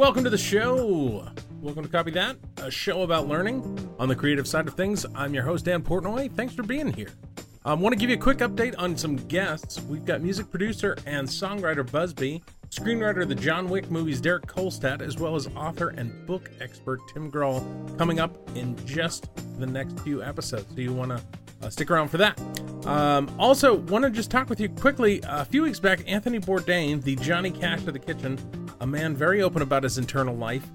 welcome to the show. Welcome to Copy That, a show about learning on the creative side of things. I'm your host, Dan Portnoy. Thanks for being here. I um, want to give you a quick update on some guests. We've got music producer and songwriter Busby, screenwriter of the John Wick movies Derek Kolstad, as well as author and book expert Tim Grahl coming up in just the next few episodes. So you want to uh, stick around for that. Um, also, want to just talk with you quickly. A few weeks back, Anthony Bourdain, the Johnny Cash of the kitchen, a man very open about his internal life,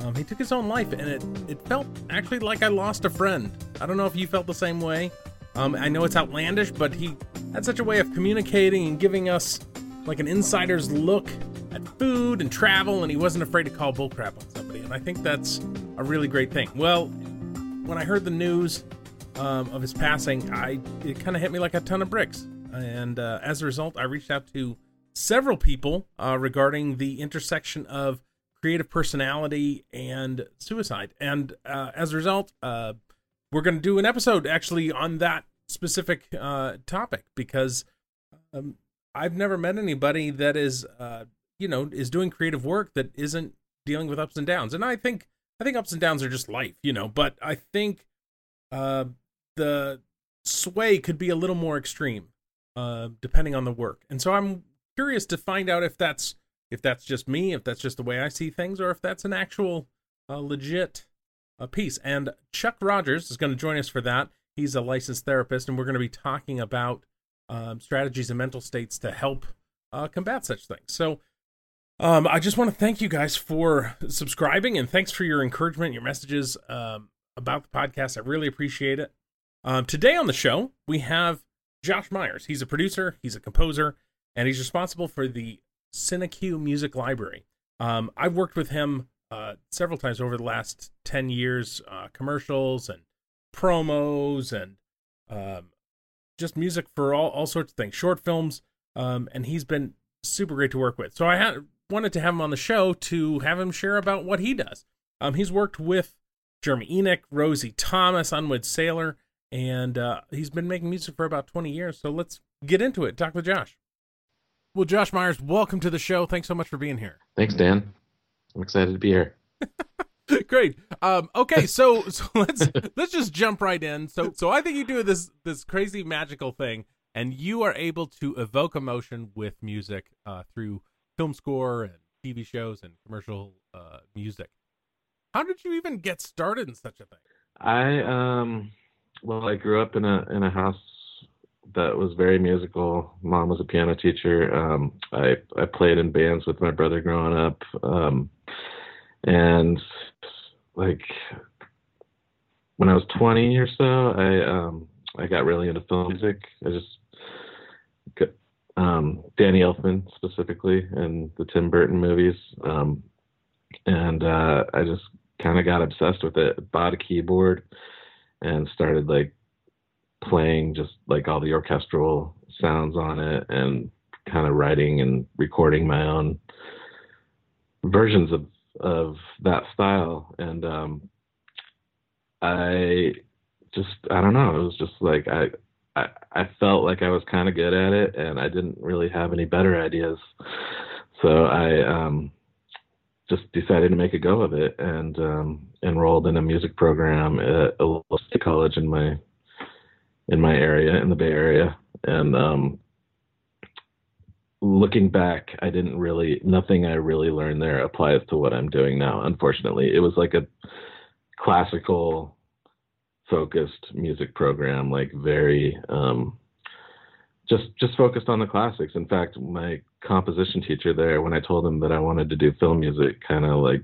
um, he took his own life, and it it felt actually like I lost a friend. I don't know if you felt the same way. Um, I know it's outlandish, but he had such a way of communicating and giving us like an insider's look at food and travel, and he wasn't afraid to call bullcrap on somebody. And I think that's a really great thing. Well, when I heard the news um, of his passing, I it kind of hit me like a ton of bricks. And uh, as a result, I reached out to several people uh, regarding the intersection of creative personality and suicide. And uh, as a result, uh, we're going to do an episode actually on that specific uh, topic because um, I've never met anybody that is, uh, you know, is doing creative work that isn't dealing with ups and downs. And I think I think ups and downs are just life, you know. But I think uh, the sway could be a little more extreme uh, depending on the work. And so I'm curious to find out if that's if that's just me, if that's just the way I see things, or if that's an actual uh, legit uh, piece. And Chuck Rogers is going to join us for that. He's a licensed therapist, and we're going to be talking about um, strategies and mental states to help uh, combat such things. So, um, I just want to thank you guys for subscribing and thanks for your encouragement, your messages um, about the podcast. I really appreciate it. Um, today on the show, we have Josh Myers. He's a producer, he's a composer, and he's responsible for the CineQ Music Library. Um, I've worked with him uh, several times over the last 10 years, uh, commercials and promos and um, just music for all, all sorts of things, short films. Um, and he's been super great to work with. So I had, wanted to have him on the show to have him share about what he does. Um, he's worked with Jeremy Enigk, Rosie Thomas, Unwed Sailor, and uh, he's been making music for about 20 years. So let's get into it. Talk with Josh. Well, Josh Myers, welcome to the show. Thanks so much for being here. Thanks, Dan. I'm excited to be here. Great. Um, okay, so so let's let's just jump right in. So so I think you do this this crazy magical thing, and you are able to evoke emotion with music uh, through film score and TV shows and commercial uh, music. How did you even get started in such a thing? I um, well, I grew up in a in a house that was very musical. Mom was a piano teacher. Um, I I played in bands with my brother growing up, um, and like when I was 20 or so, I um, I got really into film music. I just um, Danny Elfman specifically and the Tim Burton movies, um, and uh, I just kind of got obsessed with it. Bought a keyboard and started like playing just like all the orchestral sounds on it and kind of writing and recording my own versions of of that style. And um i just i don't know it was just like i i, I felt like i was kind of good at it and i didn't really have any better ideas. So i um just decided to make a go of it and um enrolled in a music program at a local college in my in my area in the Bay Area, and um, looking back, I didn't really nothing I really learned there applies to what I'm doing now. Unfortunately, it was like a classical focused music program, like very um, just just focused on the classics. In fact, my composition teacher there, when I told him that I wanted to do film music, kind of like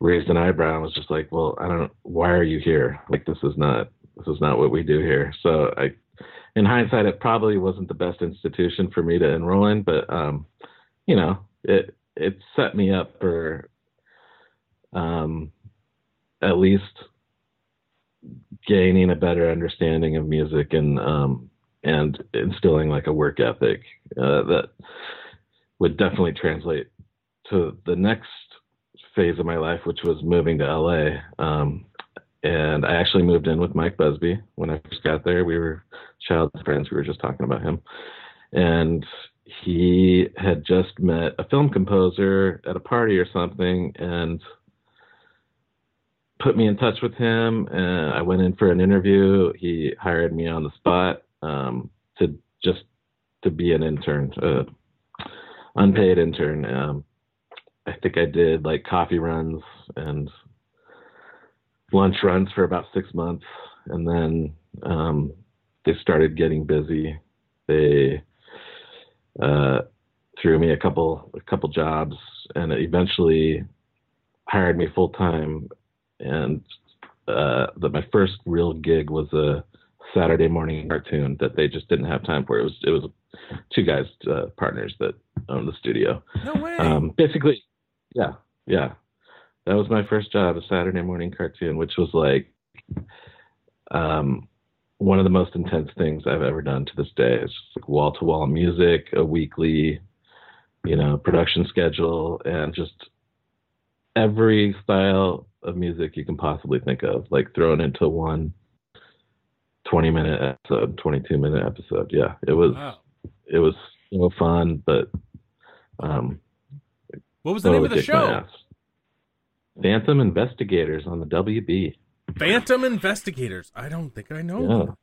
raised an eyebrow and was just like, "Well, I don't. Why are you here? Like this is not this is not what we do here. So I, in hindsight, it probably wasn't the best institution for me to enroll in, but um, you know, it it set me up for um, at least gaining a better understanding of music and um, and instilling like a work ethic uh, that would definitely translate to the next phase of my life, which was moving to LA. Um, and I actually moved in with Mike Busby when I first got there. We were child friends. We were just talking about him, and he had just met a film composer at a party or something and put me in touch with him and I went in for an interview. He hired me on the spot um, to just to be an intern, uh, unpaid intern. Um, I think I did like coffee runs and lunch runs for about six months, and then um, they started getting busy. They uh, threw me a couple a couple jobs, and eventually hired me full time. And uh, the, my first real gig was a Saturday morning cartoon that they just didn't have time for. It was it was two guys uh, partners that owned the studio. No way. Um, basically, yeah, yeah. That was my first job, a Saturday morning cartoon, which was like um, one of the most intense things I've ever done to this day. It's just like wall to wall music, a weekly, you know, production schedule, and just every style of music you can possibly think of, like thrown into one 20 minute episode, 22 minute episode. Yeah, it was, wow. it was so fun, but um, What was the name of the totally kicked my show? Phantom Investigators on the WB. Phantom Investigators. I don't think I know.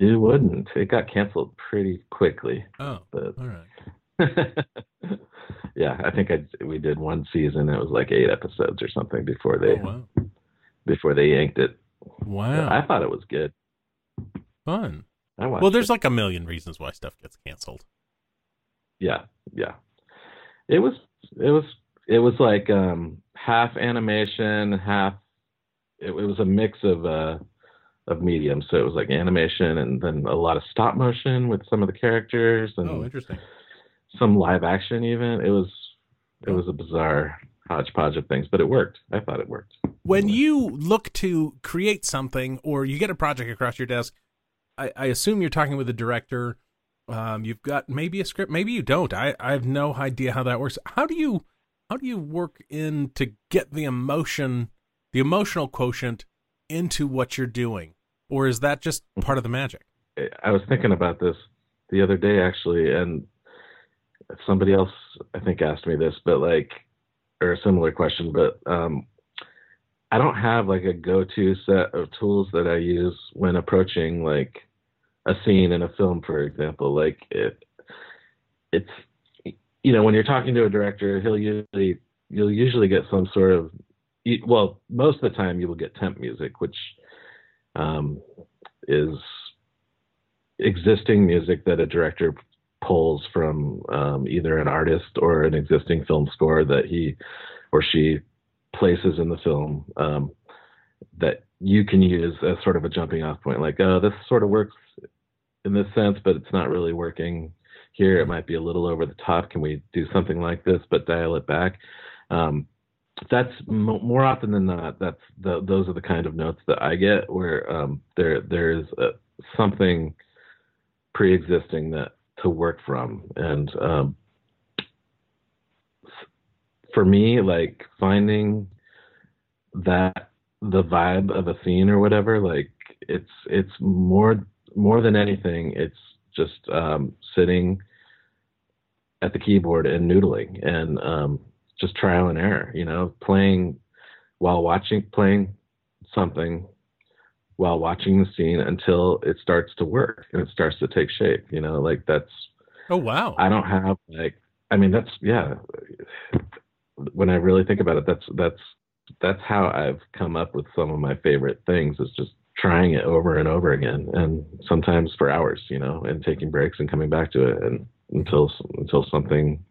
Yeah. wouldn't. It got canceled pretty quickly, Oh, but all right. yeah, I think I we did one season. It was like eight episodes or something before they Oh, wow. before they yanked it. Wow. I thought it was good. Fun. I. Well, there's it. like a million reasons why stuff gets canceled. yeah, yeah. It was it was it was like um half animation, half it, it was a mix of uh of mediums. So it was like animation and then a lot of stop motion with some of the characters and Oh, interesting. some live action even. It was it was a bizarre hodgepodge of things, but it worked. I thought it worked. When you look to create something or you get a project across your desk, I, I assume you're talking with a director. Um, you've got maybe a script, maybe you don't. I, I have no idea how that works. How do you how do you work in to get the emotion, the emotional quotient into what you're doing, or is that just part of the magic? I was thinking about this the other day actually, and somebody else I think asked me this, but like, or a similar question, but um, I don't have like a go-to set of tools that I use when approaching like a scene in a film, for example. Like it, it's you know when you're talking to a director, he'll usually you'll usually get some sort of well most of the time you will get temp music, which um, is existing music that a director pulls from um, either an artist or an existing film score that he or she places in the film um, that you can use as sort of a jumping off point like oh this sort of works in this sense but it's not really working here. It might be a little over the top. Can we do something like this but dial it back? Um, that's more often than not that's the, those are the kind of notes that i get where um, there there's a, something pre-existing that to work from. And um, for me like finding that the vibe of a scene or whatever like it's it's more more than anything it's just um, sitting at the keyboard and noodling and um, just trial and error you know playing while watching playing something while watching the scene until it starts to work and it starts to take shape you know like that's Oh wow! I don't have like I mean that's yeah when I really think about it that's that's that's how I've come up with some of my favorite things is just trying it over and over again and sometimes for hours you know and taking breaks and coming back to it and until until something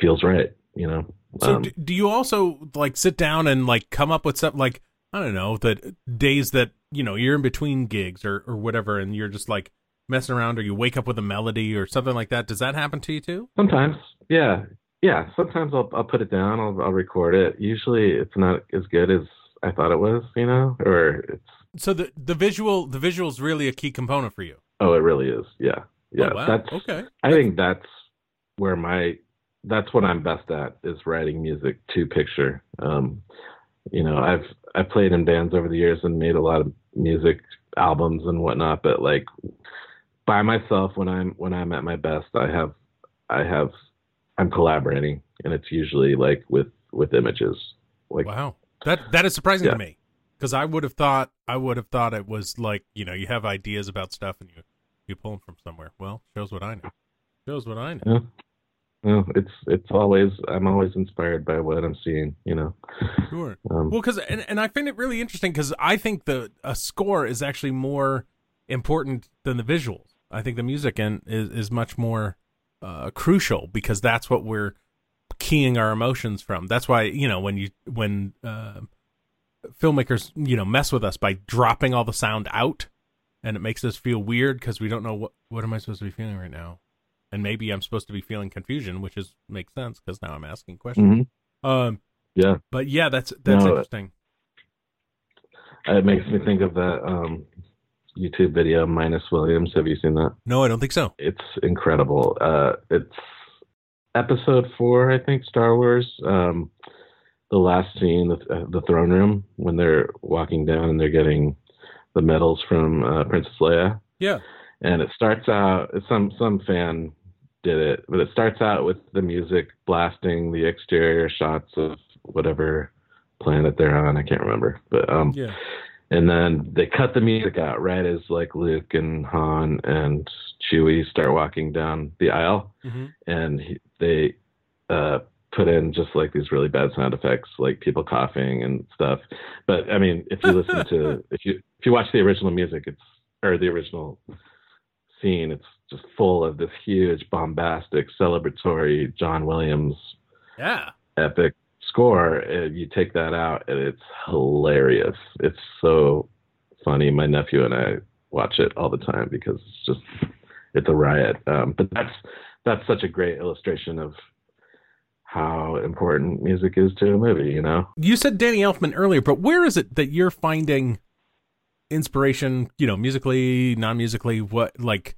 feels right you know So Um, do, do you also like sit down and like come up with something like I don't know that days that you know you're in between gigs or or whatever and you're just like messing around or you wake up with a melody or something like that. Does that happen to you too? Sometimes, yeah, yeah. Sometimes I'll I'll put it down. I'll I'll record it. Usually, it's not as good as I thought it was. You know, or it's So the the visual the visual is really a key component for you. oh, it really is. Yeah, yeah. Oh, wow. That's okay. I think that's where my that's what I'm best at is writing music to picture. Um, you know, I've I played in bands over the years and made a lot of music albums and whatnot, but like by myself when I'm when I'm at my best, I have I have I'm collaborating, and it's usually like with with images. Like wow, that that is surprising Yeah. to me because I would have thought I would have thought it was like you know you have ideas about stuff and you you pull them from somewhere. Well, shows what I know. Shows what I know. No, it's it's always I'm always inspired by what I'm seeing. You know. Sure. Um, Well, because and, and I find it really interesting because I think the a score is actually more important than the visuals. I think the music and is is much more uh, crucial because that's what we're keying our emotions from. That's why you know when you when uh, filmmakers you know mess with us by dropping all the sound out, and it makes us feel weird because we don't know what what am I supposed to be feeling right now, and maybe I'm supposed to be feeling confusion, which is makes sense because now I'm asking questions. mhm. Um, Yeah, but yeah, that's that's No, interesting. it makes me think of that um, YouTube video, Minus Williams. Have you seen that? No, I don't think so. It's incredible. Uh, it's episode four, I think, Star Wars. Um, the last scene, the, uh, the throne room, when they're walking down and they're getting the medals from uh, Princess Leia. Yeah. And it starts out some some fan did it but it starts out with the music blasting the exterior shots of whatever planet they're on. I can't remember but um Yeah. and then they cut the music out right as like luke and han and chewie start walking down the aisle. Hmm and he, they uh put in just like these really bad sound effects like people coughing and stuff. But i mean if you listen to if you if you watch the original music it's or the original scene. It's just full of this huge bombastic celebratory john williams Yeah. epic score and you take that out and it's hilarious. It's so funny. My nephew and i watch it all the time because it's just it's a riot. Um, but that's that's such a great illustration of how important music is to a movie you know? You said Danny Elfman earlier, but where is it that you're finding inspiration? You know, musically, non-musically. What like?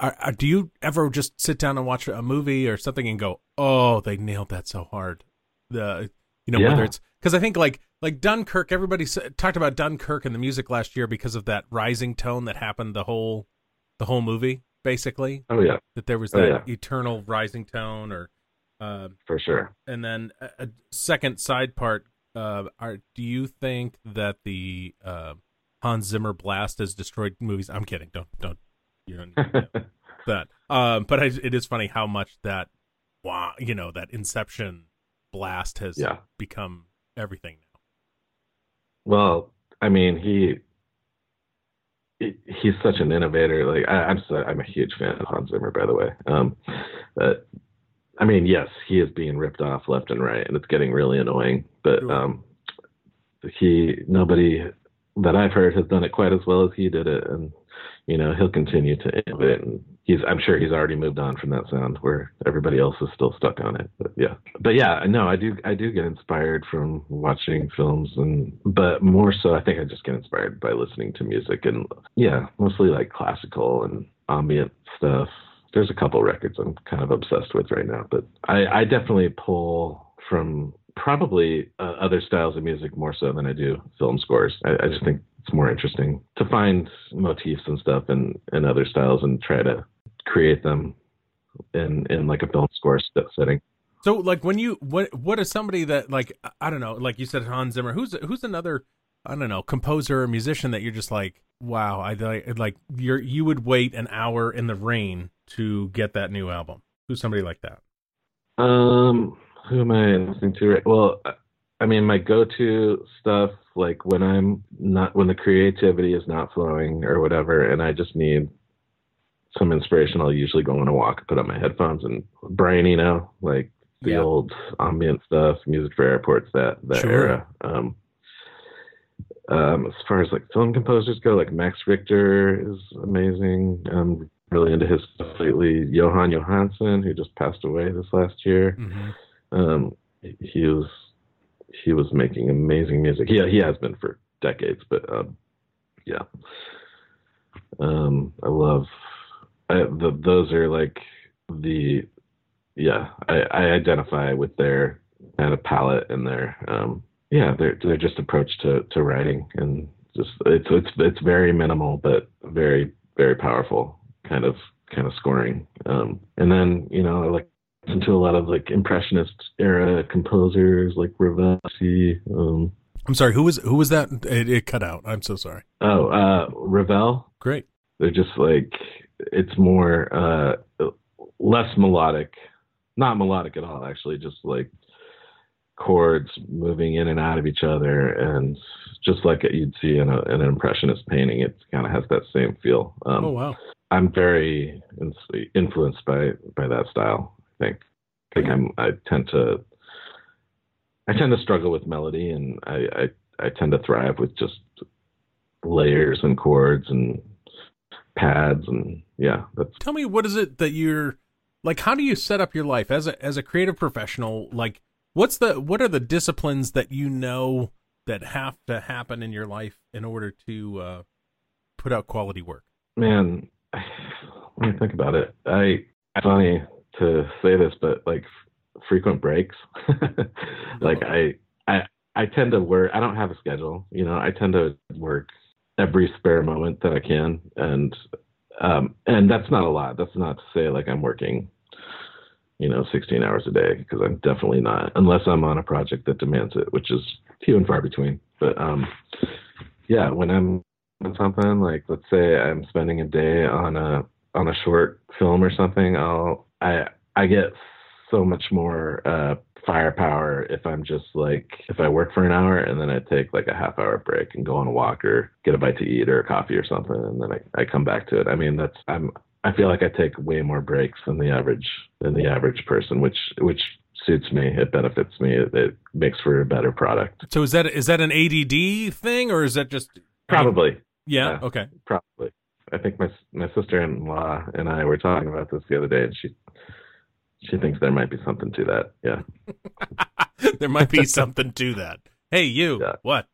Are, are, do you ever just sit down and watch a movie or something and go, "Oh, they nailed that so hard"? The you know Yeah. whether it's because I think like like Dunkirk. Everybody s- talked about Dunkirk and the music last year because of that rising tone that happened the whole the whole movie basically. oh yeah That there was Oh, that yeah. eternal rising tone or. Uh, for sure and then a, a second side part uh are do you think that the uh hans zimmer blast has destroyed movies. I'm kidding. Don't don't. You don't need to know that. Um but I, it is funny how much that wow you know that inception blast has yeah. become everything now. Well, I mean, he he- he's such an innovator. Like I, I'm so, I'm a huge fan of Hans Zimmer, by the way. Um, but I mean, yes, he is being ripped off left and right, and it's getting really annoying. But um, he nobody that I've heard has done it quite as well as he did it, and you know he'll continue to innovate. And he's I'm sure he's already moved on from that sound where everybody else is still stuck on it. But yeah, but yeah, no, I do I do get inspired from watching films, and but more so I think I just get inspired by listening to music, and yeah, mostly like classical and ambient stuff. There's a couple records I'm kind of obsessed with right now, but I, I definitely pull from probably uh, other styles of music more so than I do film scores. I, I just think it's more interesting to find motifs and stuff and, in other styles and try to create them in in like a film score setting. so like when you what what is somebody that like i don't know like you said hans zimmer who's who's another i don't know composer or musician that you're just like wow i like like you're you would wait an hour in the rain to get that new album who's somebody like that Um, who am I listening to? Right? Well, I- mean, my go-to stuff, like when I'm not, when the creativity is not flowing or whatever, and I just need some inspiration, I'll usually go on a walk, put on my headphones, and Brian Eno, like the Yeah. old ambient stuff, music for airports, that that Sure. era. Um, um, as far as like film composers go, like Max Richter is amazing. I'm really into his stuff lately. Jóhann Jóhannsson, who just passed away this last year. hmm Um, he was he was making amazing music. Yeah, he has been for decades, but um, yeah. Um, I love I, the, those are like the yeah. I, I identify with their kind of palette and their um, yeah their their just approach to to writing and just it's it's it's very minimal but very very powerful kind of kind of scoring. Um, and then you know like listen to a lot of like impressionist era composers like Ravel. Um, I'm sorry, who was who was that? It, it cut out. I'm so sorry. Oh, uh, Ravel. Great. They're just like it's more uh, less melodic, not melodic at all. Actually, just like chords moving in and out of each other, and just like you'd see in, a, in an impressionist painting, it kind of has that same feel. Um, oh wow! I'm very influenced by by that style. I think. I think I'm. I tend to. I tend to struggle with melody, and I, I I tend to thrive with just layers and chords and pads and yeah. Tell me, what is it that you're like? How do you set up your life as a as a creative professional? Like, what's the what are the disciplines that you know that have to happen in your life in order to uh, put out quality work? Man, let me think about it. I funny to say this, but like frequent breaks. like I I I tend to work. I don't have a schedule. You know, I tend to work every spare moment that I can, and um, and that's not a lot. That's not to say like I'm working, you know, 16 hours a day because I'm definitely not, unless I'm on a project that demands it, which is few and far between. But um, yeah, when I'm on something like, let's say I'm spending a day on a on a short film or something, I'll I I get so much more uh, firepower if I'm just like if I work for an hour and then I take like a half hour break and go on a walk or get a bite to eat or a coffee or something and then I, I come back to it. I mean that's I'm I feel like I take way more breaks than the average than the average person, which which suits me. It benefits me. It, it makes for a better product. So is that is that an ADD thing or is that just probably? Yeah. yeah okay. Probably. I think my my sister in law and I were talking about this the other day, and she she thinks there might be something to that. Yeah. there might be something to that. Hey, you. Yeah. What?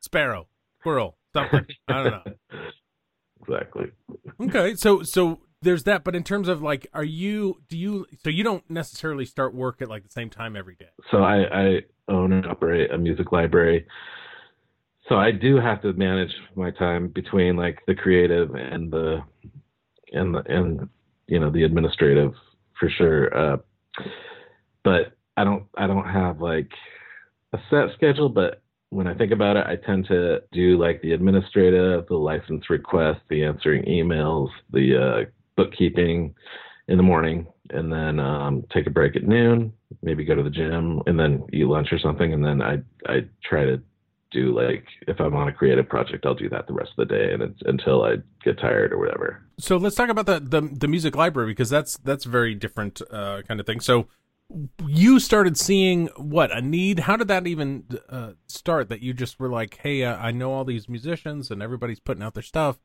Sparrow, squirrel, something. I don't know. Exactly. Okay, so so there's that, but in terms of like, are you? Do you? So you don't necessarily start work at like the same time every day. So I, I own and operate a music library. So I do have to manage my time between like the creative and the and the and you know the administrative for sure. Uh, but I don't I don't have like a set schedule, but when I think about it, I tend to do like the administrative, the license request, the answering emails, the uh, bookkeeping in the morning, and then um, take a break at noon, maybe go to the gym, and then eat lunch or something, and then I I try to do like if I'm on a creative project, I'll do that the rest of the day and it's until I get tired or whatever. So let's talk about the the, the music library because that's that's very different uh, kind of thing. So you started seeing what a need. How did that even uh, start? That you just were like, hey, uh, I know all these musicians and everybody's putting out their stuff.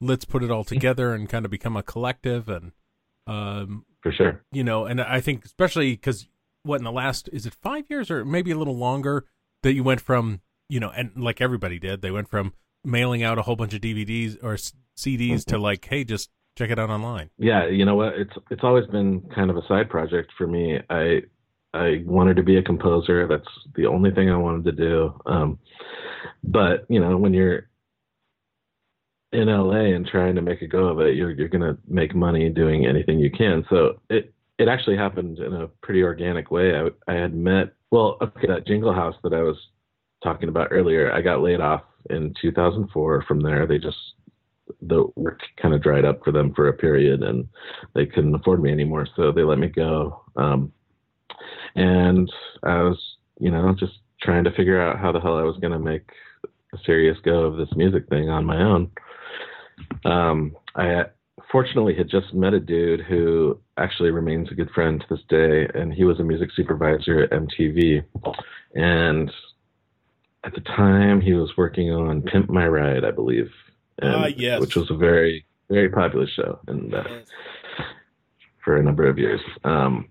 Let's put it all together and kind of become a collective and um, for sure. You know, and I think especially because what in the last is it five years or maybe a little longer that you went from you know, and like everybody did, they went from mailing out a whole bunch of DVDs or CDs to like, hey, just check it out online. Yeah, you know what? It's it's always been kind of a side project for me. I I wanted to be a composer. That's the only thing I wanted to do. Um, but you know, when you're in LA and trying to make a go of it, you're you're gonna make money doing anything you can. So it it actually happened in a pretty organic way. I I had met well, okay, that Jingle House that I was talking about earlier, I got laid off in 2004. From there, they just the work kind of dried up for them for a period, and they couldn't afford me anymore, so they let me go. Um, and I was, you know, just trying to figure out how the hell I was going to make a serious go of this music thing on my own. Um, I fortunately had just met a dude who actually remains a good friend to this day, and he was a music supervisor at MTV. And at the time he was working on Pimp My Ride, I believe. Ah, uh, yes. Which was a very, very popular show and uh, yes. for a number of years. Um,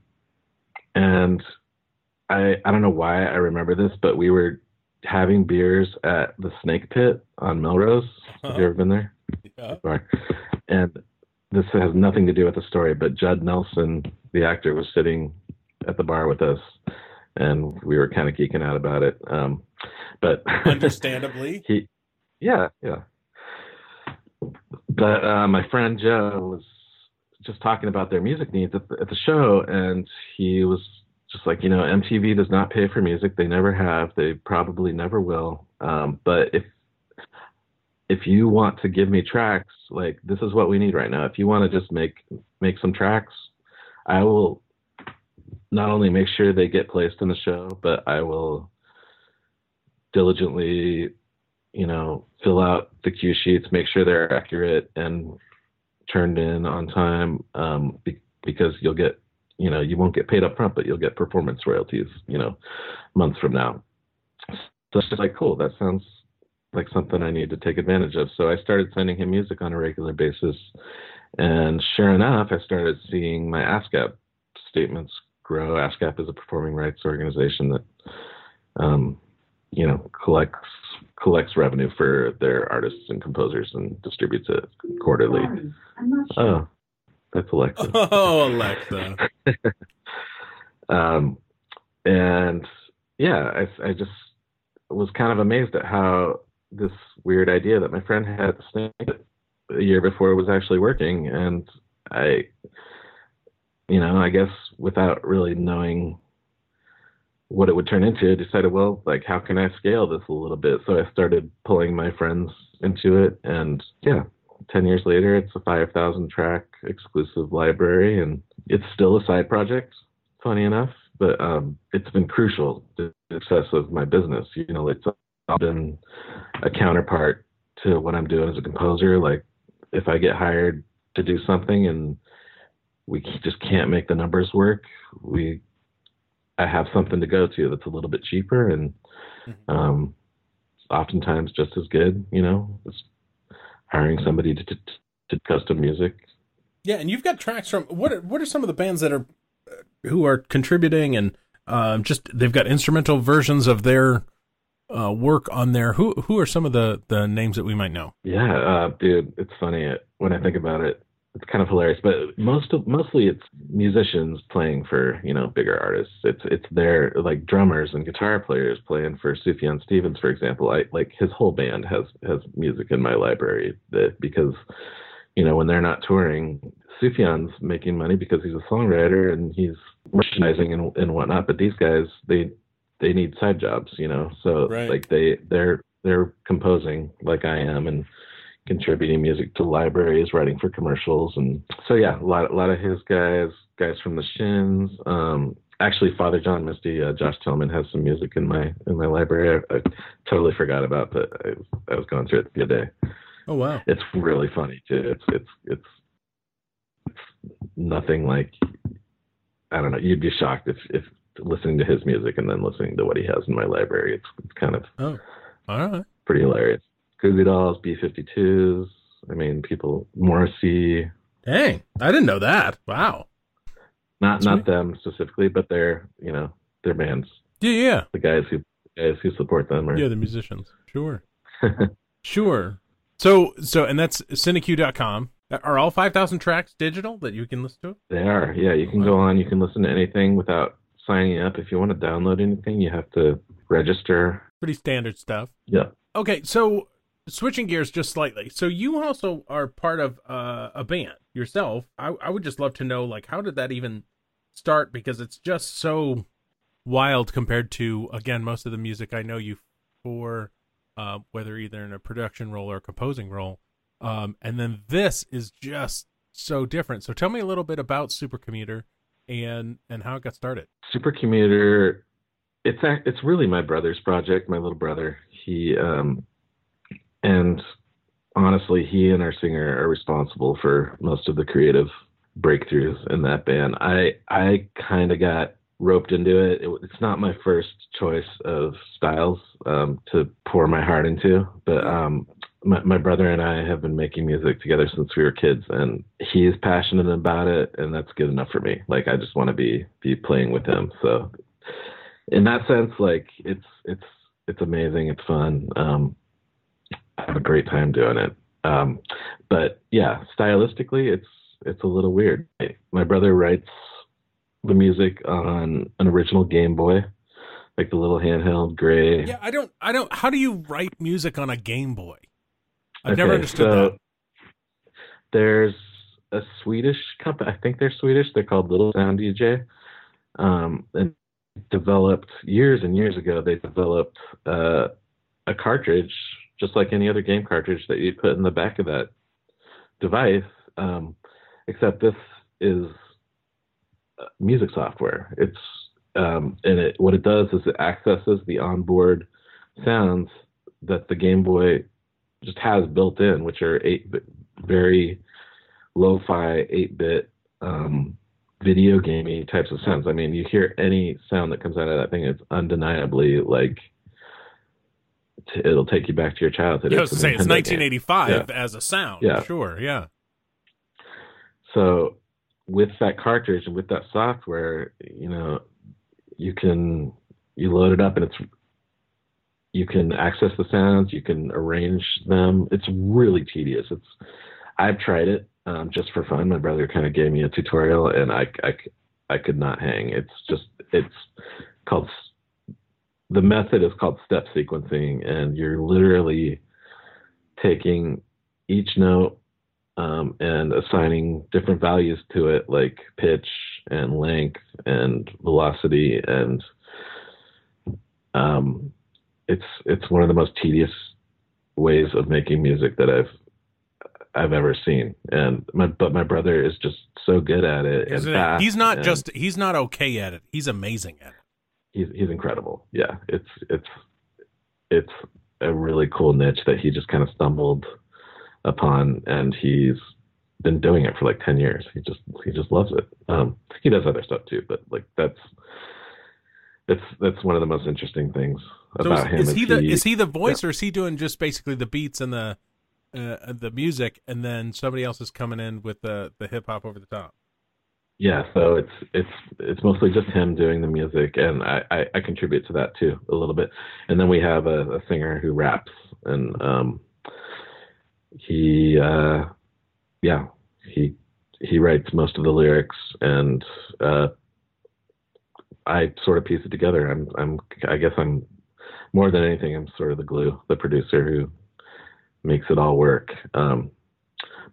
and I, I don't know why I remember this, but we were having beers at the Snake Pit on Melrose. Have you ever been there? Yeah. And this has nothing to do with the story, but Judd Nelson, the actor, was sitting at the bar with us, and we were kind of geeking out about it. Um, but understandably, he, yeah, yeah. But uh, my friend Joe was just talking about their music needs at the, at the show, and he was just like, you know, MTV does not pay for music. They never have. They probably never will. Um, but if if you want to give me tracks, like this is what we need right now. If you want to just make make some tracks, I will not only make sure they get placed in the show, but I will diligently, you know, fill out the cue sheets, make sure they're accurate and turned in on time, um, be- because you'll get, you know, you won't get paid up front, but you'll get performance royalties, you know, months from now. So it's like, cool, that sounds like something I need to take advantage of. So I started sending him music on a regular basis. And sure enough, I started seeing my ASCAP statements grow. ASCAP is a performing rights organization that, um, you know, collects collects revenue for their artists and composers and distributes it quarterly. I'm not sure. Oh, that's Alexa. Oh, Alexa. um, and yeah, I, I just was kind of amazed at how this weird idea that my friend had to a year before was actually working, and I, you know, I guess without really knowing what it would turn into, I decided, well, like, how can I scale this a little bit? So I started pulling my friends into it, and yeah, 10 years later, it's a 5,000 track exclusive library, and it's still a side project, funny enough, but um, it's been crucial to the success of my business. You know, it's been a counterpart to what I'm doing as a composer. Like, if I get hired to do something and we just can't make the numbers work, we I have something to go to that's a little bit cheaper and um, oftentimes just as good. You know, just hiring somebody to, to, to custom music. Yeah, and you've got tracks from what? Are, what are some of the bands that are uh, who are contributing and um, just they've got instrumental versions of their uh, work on there. Who who are some of the the names that we might know? Yeah, uh, dude, it's funny when I think about it. It's kind of hilarious, but most of mostly it's musicians playing for you know bigger artists. It's it's their like drummers and guitar players playing for Sufjan Stevens, for example. I like his whole band has has music in my library that because you know when they're not touring, Sufjan's making money because he's a songwriter and he's merchandising and and whatnot. But these guys they they need side jobs, you know. So Right. like they they're they're composing like I am and contributing music to libraries, writing for commercials, and so yeah, a lot a lot of his guys, guys from the Shins. Um, actually, Father John Misty, uh, Josh Tillman has some music in my in my library. I, I totally forgot about, but I, was- I was going through it the other day. Oh wow, It's really funny too. It's it's it's it's nothing like I don't know. You'd be shocked if if listening to his music and then listening to what he has in my library. It's it's kind of oh, all right. pretty hilarious. Goo Goo Dolls, B52s. I mean, people Morrissey. Dang, I didn't know that. Wow. Not Sweet. not them specifically, but they're you know their bands. Yeah, yeah, The guys who guys who support them are. yeah. The musicians. Sure, sure. So so and that's cineq.com. Are all five thousand tracks digital that you can listen to? They are. Yeah, you can go on. You can listen to anything without signing up. If you want to download anything, you have to register. Pretty standard stuff. Yeah. Okay, so switching gears just slightly. So you also are part of uh, a band yourself. I, I would just love to know, like, how did that even start? Because it's just so wild compared to, again, most of the music I know you for, uh, whether either in a production role or composing role. Um, and then this is just so different. So tell me a little bit about Supercommuter and and how it got started. Supercommuter. It's it's really my brother's project. My little brother. He um, and honestly, he and our singer are responsible for most of the creative breakthroughs in that band. I I kind of got roped into it. it. It's not my first choice of styles um, to pour my heart into, but um, my, my brother and I have been making music together since we were kids, and he's passionate about it, and that's good enough for me. Like I just want to be be playing with him. So in that sense, like it's it's it's amazing. It's fun. Um, have a great time doing it. Um, but yeah, stylistically, it's it's a little weird. My brother writes the music on an original Game Boy, like the little handheld gray. Yeah, I don't, I don't. How do you write music on a Game Boy? I've Okay, never understood so that. There's a Swedish company. I think they're Swedish. They're called Little Sound DJ. Um, and developed years and years ago. They developed uh, a cartridge, just like any other game cartridge that you put in the back of that device. Um, except this is uh, music software. It's um, and it what it does is it accesses the onboard sounds that the Game Boy just has built in, which are eight very lo-fi eight bit um, video gamey types of sounds. I mean, you hear any sound that comes out of that thing, it's undeniably like t- it'll take you back to your childhood. Yeah, I was It's say it's 1985 Yeah. as a sound. Yeah. Sure. Yeah. So with that cartridge and with that software, you know, you can you load it up and it's you can access the sounds, you can arrange them. It's really tedious. It's I've tried it um, just for fun. My brother kind of gave me a tutorial, and I, I I could not hang. It's just it's called the method is called step sequencing, and you're literally taking each note um, and assigning different values to it, like pitch and length and velocity, and um, it's it's one of the most tedious ways of making music that I've I've ever seen. And my but my brother is just so good at it. and it? fast, He's not and just he's not okay at it. He's amazing at it. He's he's incredible. Yeah, it's it's it's a really cool niche that he just kind of stumbled upon, and he's been doing it for like ten years. He just he just loves it. Um, he does other stuff too, but like that's that's that's one of the most interesting things So about him. is, is he the he- is he the voice or is he doing just basically the beats and the uh, the music and then somebody else is coming in with the the hip hop over the top? Yeah, so it's it's it's mostly just him doing the music, and I, I, I contribute to that too a little bit. And then we have a, a singer who raps, and um, he uh, yeah he he writes most of the lyrics, and uh, I sort of piece it together. I'm I'm I guess I'm more than anything I'm sort of the glue, the producer who makes it all work. Um,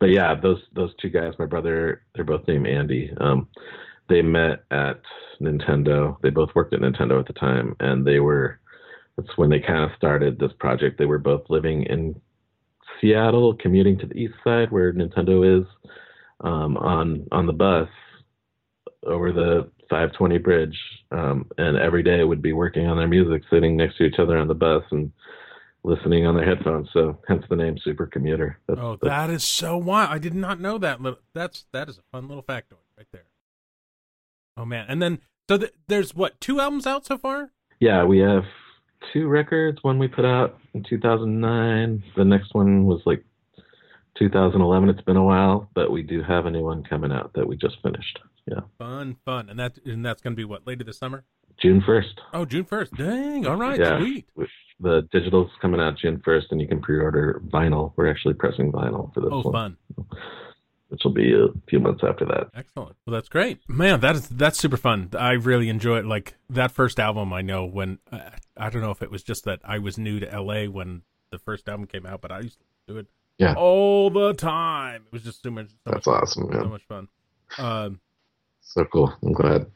but yeah, those those two guys, my brother, they're both named Andy. Um, they met at Nintendo. They both worked at Nintendo at the time, and they were. That's when they kind of started this project. They were both living in Seattle, commuting to the east side where Nintendo is, um, on on the bus over the 520 bridge, um, and every day would be working on their music, sitting next to each other on the bus and listening on their headphones. So hence the name Super Commuter. That's, Oh, that's- that is so wild! I did not know that. Little, that's that is a fun little factoid right there. Oh man! And then so th- there's what two albums out so far? Yeah, we have two records. One we put out in 2009. The next one was like 2011. It's been a while, but we do have a new one coming out that we just finished. Yeah, Fun, fun, and that and that's going to be what later this summer. June 1st. Oh, June first. Dang! All right, Yeah. sweet. The digital's coming out June 1st, and you can pre-order vinyl. We're actually pressing vinyl for this Oh, one, fun. which will be a few months after that. Excellent. Well, that's great, man. That is that's super fun. I really enjoy it. Like that first album, I know when uh, I don't know if it was just that I was new to LA when the first album came out, but I used to do it Yeah. all the time. It was just so much, so, That's much, awesome, so man. much fun. Um, So cool. I'm glad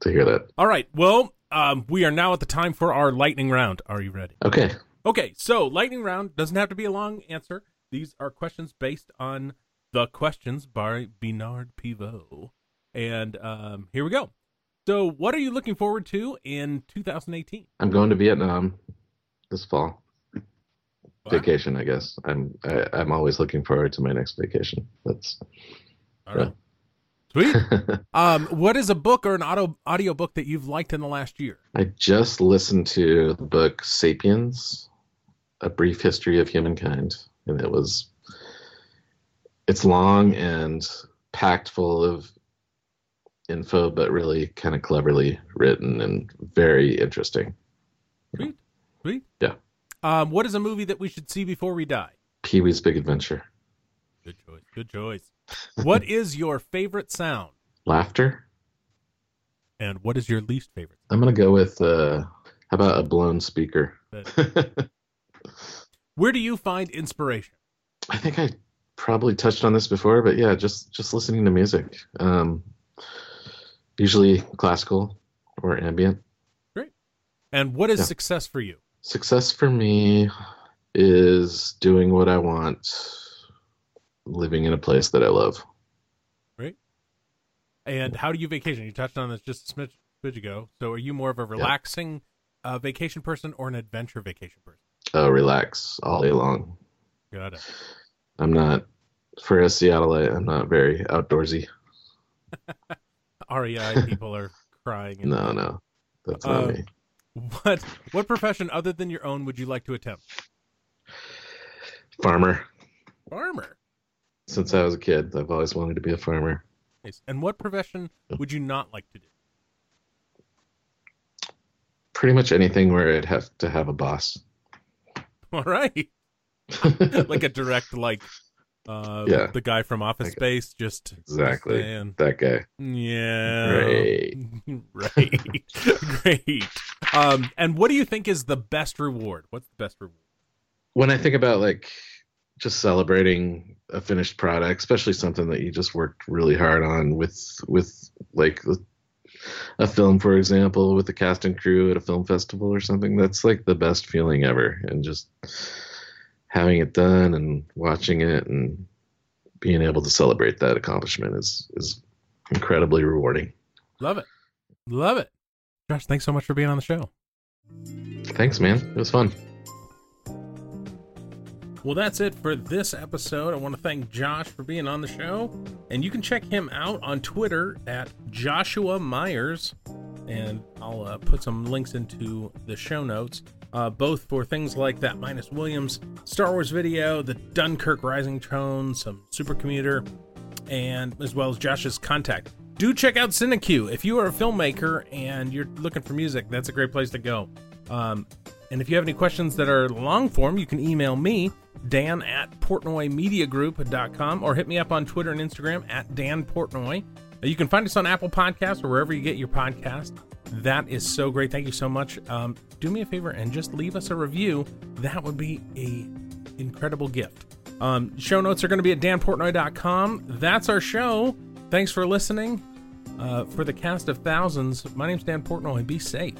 to hear that. all right. Well, um, we are now at the time for our lightning round. Are you ready? Okay. Okay, so lightning round doesn't have to be a long answer. These are questions based on the questions by Bernard Pivot. And um, here we go. So, what are you looking forward to in 2018? I'm going to Vietnam this fall. Wow. Vacation, I guess. I'm I, I'm always looking forward to my next vacation. That's All right. Sweet. Um, what is a book or an audio audio book that you've liked in the last year? I just listened to the book Sapiens: A Brief History of Humankind, and it was it's long and packed full of info, but really kind of cleverly written and very interesting. Sweet. Sweet. Yeah. Um, what is a movie that we should see before we die? Pee Wee's Big Adventure. Good choice. Good choice. what is your favorite sound? Laughter. And what is your least favorite? I'm gonna go with uh, how about a blown speaker? Where do you find inspiration? I think I probably touched on this before, but yeah, just just listening to music. Um, usually classical or ambient. Great. And what is Yeah. success for you? Success for me is doing what I want, living in a place that I love. Right. And how do you vacation? You touched on this just a smidge, smidge ago. So are you more of a relaxing uh, vacation person or an adventure vacation person? Oh, relax all day long. Got it. I'm not for a Seattleite. I'm not very outdoorsy. REI people are crying. No, no, that's not Uh, me. What what profession other than your own would you like to attempt? Farmer. Farmer. Since I was a kid, I've always wanted to be a farmer. Nice. And what profession would you not like to do? Pretty much anything where I'd have to have a boss. All right. like a direct like uh Yeah. the guy from Office Like- Space just Exactly. saying, That guy. Yeah. Great. right. Great. Um and what do you think is the best reward? What's the best reward? When I think about like just celebrating a finished product, especially something that you just worked really hard on with with like a film, for example, with the cast and crew at a film festival or something, that's like the best feeling ever. And just having it done and watching it and being able to celebrate that accomplishment is is incredibly rewarding. Love it. Love it. Josh, thanks so much for being on the show. Thanks, man. It was fun. Well, that's it for this episode. I want to thank Josh for being on the show. And you can check him out on Twitter at Joshua Myers. And I'll uh, put some links into the show notes, uh, both for things like that Minus Williams Star Wars video, the Dunkirk Rising Tone, some Supercommuter, and as well as Josh's contact. Do check out CineQ. If you are a filmmaker and you're looking for music, that's a great place to go. Um, and if you have any questions that are long form, you can email me, Dan at PortnoyMediaGroup.com, or hit me up on Twitter and Instagram at Dan Portnoy. Uh, You can find us on Apple Podcasts or wherever you get your podcast. That is so great. Thank you so much. Um, do me a favor and just leave us a review. That would be a incredible gift. Um, show notes are going to be at danportnoy.com. That's our show. Thanks for listening. Uh, for the cast of thousands, my name's Dan Portnoy. Be safe.